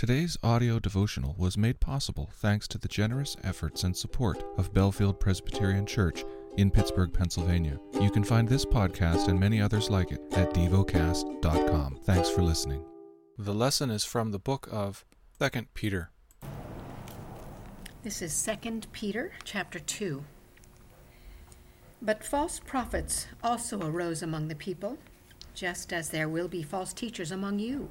Today's audio devotional was made possible thanks to the generous efforts and support of Bellefield Presbyterian Church in Pittsburgh, Pennsylvania. You can find this podcast and many others like it at devocast.com. Thanks for listening. The lesson is from the book of 2 Peter. This is 2 Peter chapter 2. But false prophets also arose among the people, just as there will be false teachers among you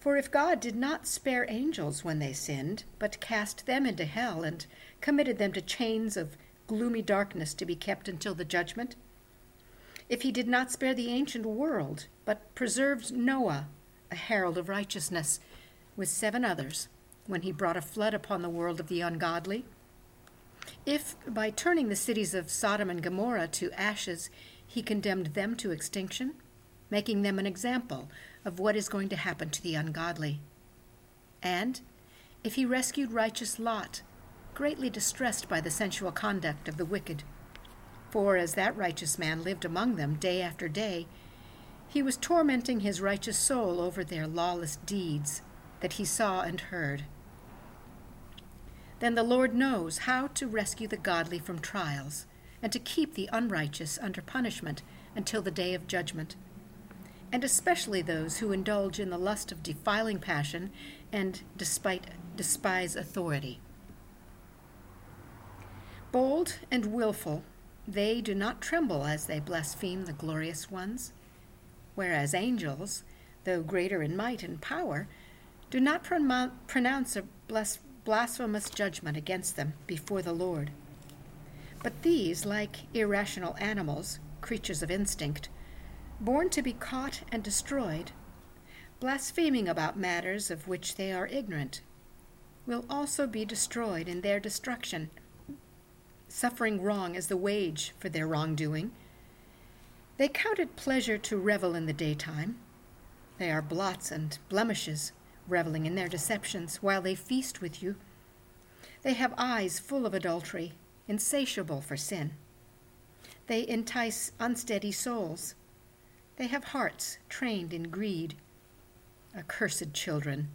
For if God did not spare angels when they sinned, but cast them into hell and committed them to chains of gloomy darkness to be kept until the judgment, if he did not spare the ancient world, but preserved Noah, a herald of righteousness, with seven others, when he brought a flood upon the world of the ungodly, if by turning the cities of Sodom and Gomorrah to ashes he condemned them to extinction, making them an example of what is going to happen to the ungodly. And if he rescued righteous Lot, greatly distressed by the sensual conduct of the wicked, for as that righteous man lived among them day after day, he was tormenting his righteous soul over their lawless deeds that he saw and heard. Then the Lord knows how to rescue the godly from trials, and to keep the unrighteous under punishment until the day of judgment and especially those who indulge in the lust of defiling passion and despite, despise authority. Bold and wilful, they do not tremble as they blaspheme the glorious ones, whereas angels, though greater in might and power, do not pronounce a blasphemous judgment against them before the Lord. But these, like irrational animals, creatures of instinct, born to be caught and destroyed, blaspheming about matters of which they are ignorant, will also be destroyed in their destruction, suffering wrong as the wage for their wrongdoing. They count it pleasure to revel in the daytime. They are blots and blemishes, reveling in their deceptions while they feast with you. They have eyes full of adultery, insatiable for sin. They entice unsteady souls they have hearts trained in greed. Accursed children!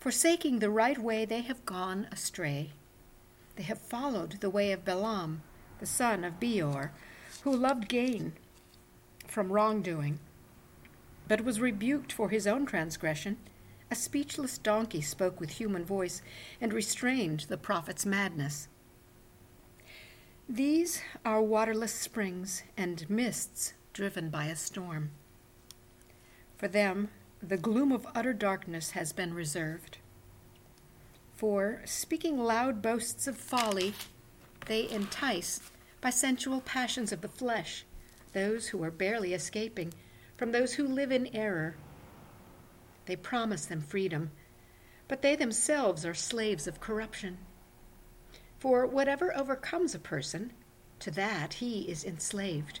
Forsaking the right way, they have gone astray. They have followed the way of Balaam, the son of Beor, who loved gain from wrongdoing, but was rebuked for his own transgression. A speechless donkey spoke with human voice and restrained the prophet's madness. These are waterless springs and mists driven by a storm. For them, the gloom of utter darkness has been reserved. For, speaking loud boasts of folly, they entice, by sensual passions of the flesh, those who are barely escaping from those who live in error. They promise them freedom, but they themselves are slaves of corruption. For whatever overcomes a person, to that he is enslaved.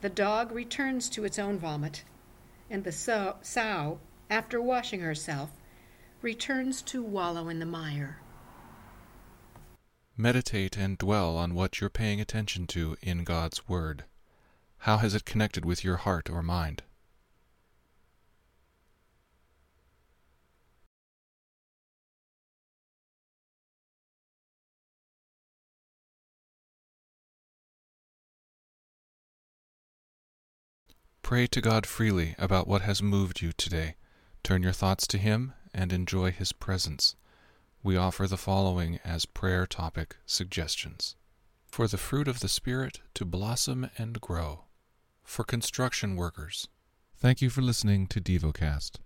The dog returns to its own vomit, and the sow, after washing herself, returns to wallow in the mire. Meditate and dwell on what you're paying attention to in God's Word. How has it connected with your heart or mind? Pray to God freely about what has moved you today. Turn your thoughts to Him and enjoy His presence, we offer the following as prayer topic suggestions for the fruit of the Spirit to blossom and grow, for construction workers. Thank you for listening to DevoCast.